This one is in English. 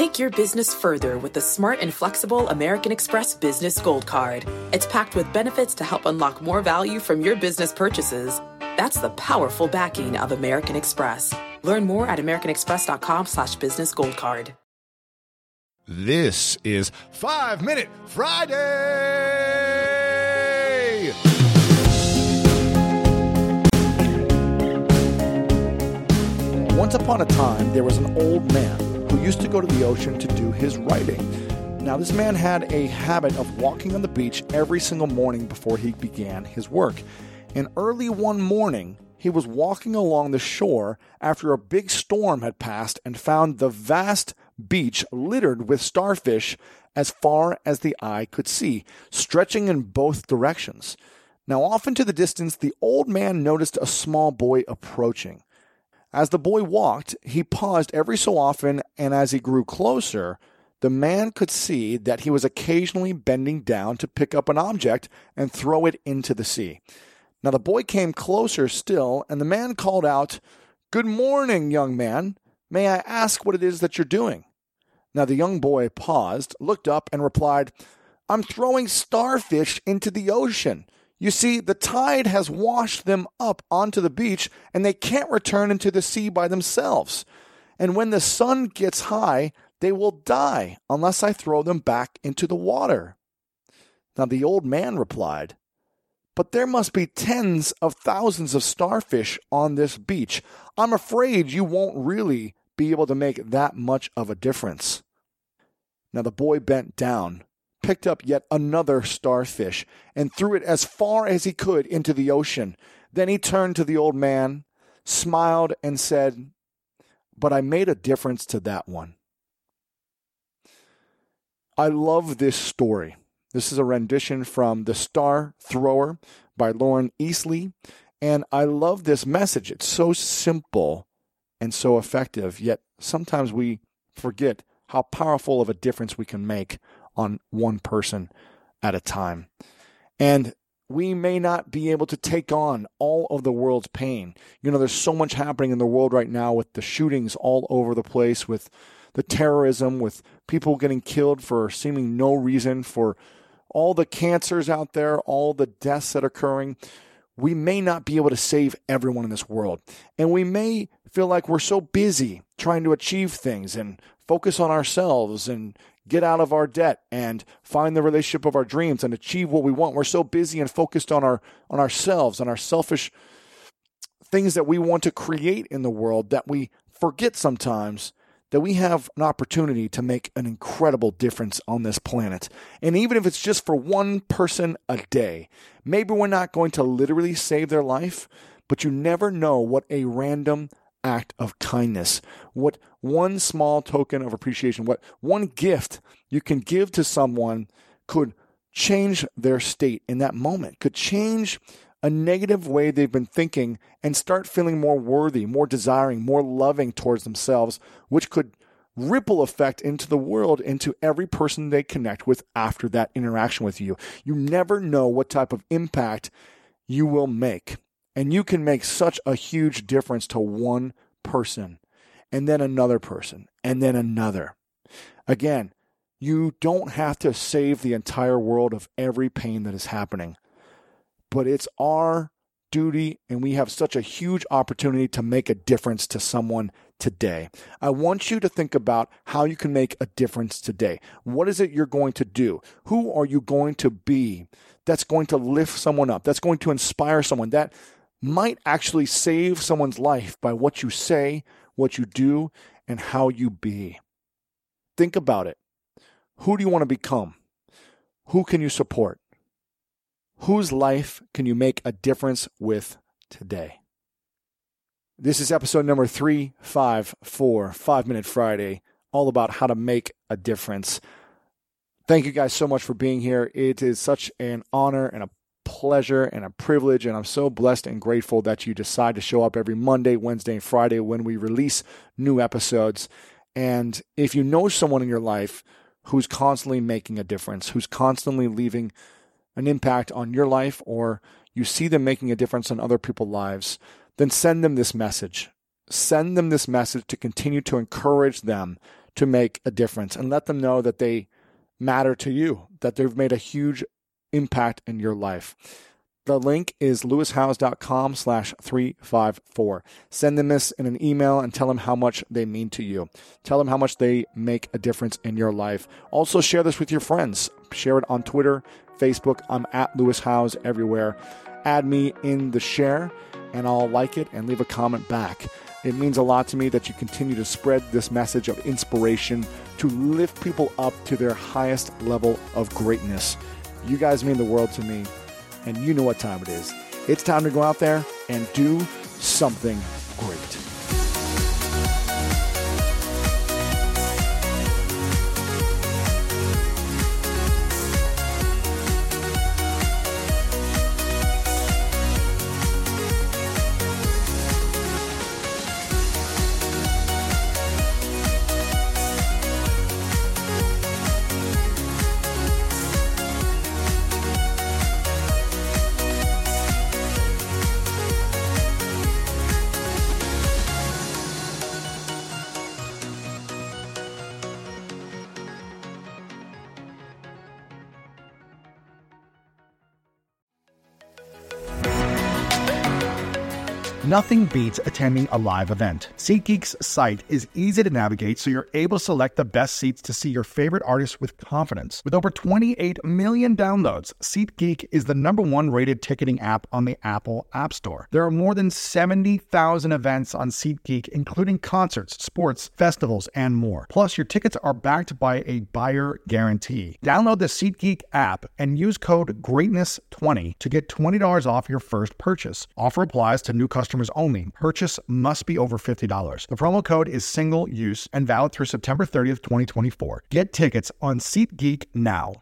Take your business further with the smart and flexible American Express Business Gold Card. It's packed with benefits to help unlock more value from your business purchases. That's the powerful backing of American Express. Learn more at americanexpress.com slash business gold card. This is Five Minute Friday. Once upon a time, there was an old man who used to go to the ocean to do his writing. Now, this man had a habit of walking on the beach every single morning before he began his work. And early one morning, he was walking along the shore after a big storm had passed and found the vast beach littered with starfish as far as the eye could see, stretching in both directions. Now, off into the distance, the old man noticed a small boy approaching. As the boy walked, he paused every so often, and as he grew closer, the man could see that he was occasionally bending down to pick up an object and throw it into the sea. Now the boy came closer still, and the man called out, Good morning, young man. May I ask what it is that you're doing? Now the young boy paused, looked up, and replied, I'm throwing starfish into the ocean. You see, the tide has washed them up onto the beach and they can't return into the sea by themselves. And when the sun gets high, they will die unless I throw them back into the water. Now the old man replied, But there must be tens of thousands of starfish on this beach. I'm afraid you won't really be able to make that much of a difference. Now the boy bent down picked up yet another starfish and threw it as far as he could into the ocean. Then he turned to the old man, smiled, and said, But I made a difference to that one. I love this story. This is a rendition from The Star Thrower by Loren Eiseley. And I love this message. It's so simple and so effective, yet sometimes we forget how powerful of a difference we can make on one person at a time. And we may not be able to take on all of the world's pain. You know, there's so much happening in the world right now with the shootings all over the place, with the terrorism, with people getting killed for seeming no reason, for all the cancers out there, all the deaths that are occurring. We may not be able to save everyone in this world. And we may feel like we're so busy trying to achieve things and focus on ourselves and get out of our debt and find the relationship of our dreams and achieve what we want. We're so busy and focused on our on ourselves, on our selfish things that we want to create in the world that we forget sometimes that we have an opportunity to make an incredible difference on this planet. And even if it's just for one person a day, maybe we're not going to literally save their life, but you never know what a random act of kindness, what one small token of appreciation, what one gift you can give to someone could change their state in that moment, could change a negative way they've been thinking and start feeling more worthy, more desiring, more loving towards themselves, which could ripple effect into the world, into every person they connect with after that interaction with you. You never know what type of impact you will make. And you can make such a huge difference to one person, and then another person, and then another. Again, you don't have to save the entire world of every pain that is happening, but it's our duty, and we have such a huge opportunity to make a difference to someone today. I want you to think about how you can make a difference today. What is it you're going to do? Who are you going to be that's going to lift someone up, that's going to inspire someone, that might actually save someone's life by what you say, what you do, and how you be. Think about it. Who do you want to become? Who can you support? Whose life can you make a difference with today? This is episode number 354, 5 Minute Friday, all about how to make a difference. Thank you guys so much for being here. It is such an honor and a pleasure and a privilege. And I'm so blessed and grateful that you decide to show up every Monday, Wednesday, and Friday when we release new episodes. And if you know someone in your life who's constantly making a difference, who's constantly leaving an impact on your life, or you see them making a difference on other people's lives, then send them this message. Send them this message to continue to encourage them to make a difference and let them know that they matter to you, that they've made a huge impact in your life. The link is lewishowes.com slash 354. Send them this in an email and tell them how much they mean to you. Tell them how much they make a difference in your life. Also, share this with your friends. Share it on Twitter, Facebook. I'm at Lewis Howes everywhere. Add me in the share, and I'll like it and leave a comment back. It means a lot to me that you continue to spread this message of inspiration to lift people up to their highest level of greatness. You guys mean the world to me, and you know what time it is. It's time to go out there and do something Nothing beats attending a live event. SeatGeek's site is easy to navigate so you're able to select the best seats to see your favorite artists with confidence. With over 28 million downloads, SeatGeek is the number one rated ticketing app on the Apple App Store. There are more than 70,000 events on SeatGeek, including concerts, sports, festivals, and more. Plus, your tickets are backed by a buyer guarantee. Download the SeatGeek app and use code GREATNESS20 to get $20 off your first purchase. Offer applies to new customers only. Purchase must be over $50. The promo code is single use and valid through September 30th, 2024. Get tickets on SeatGeek now.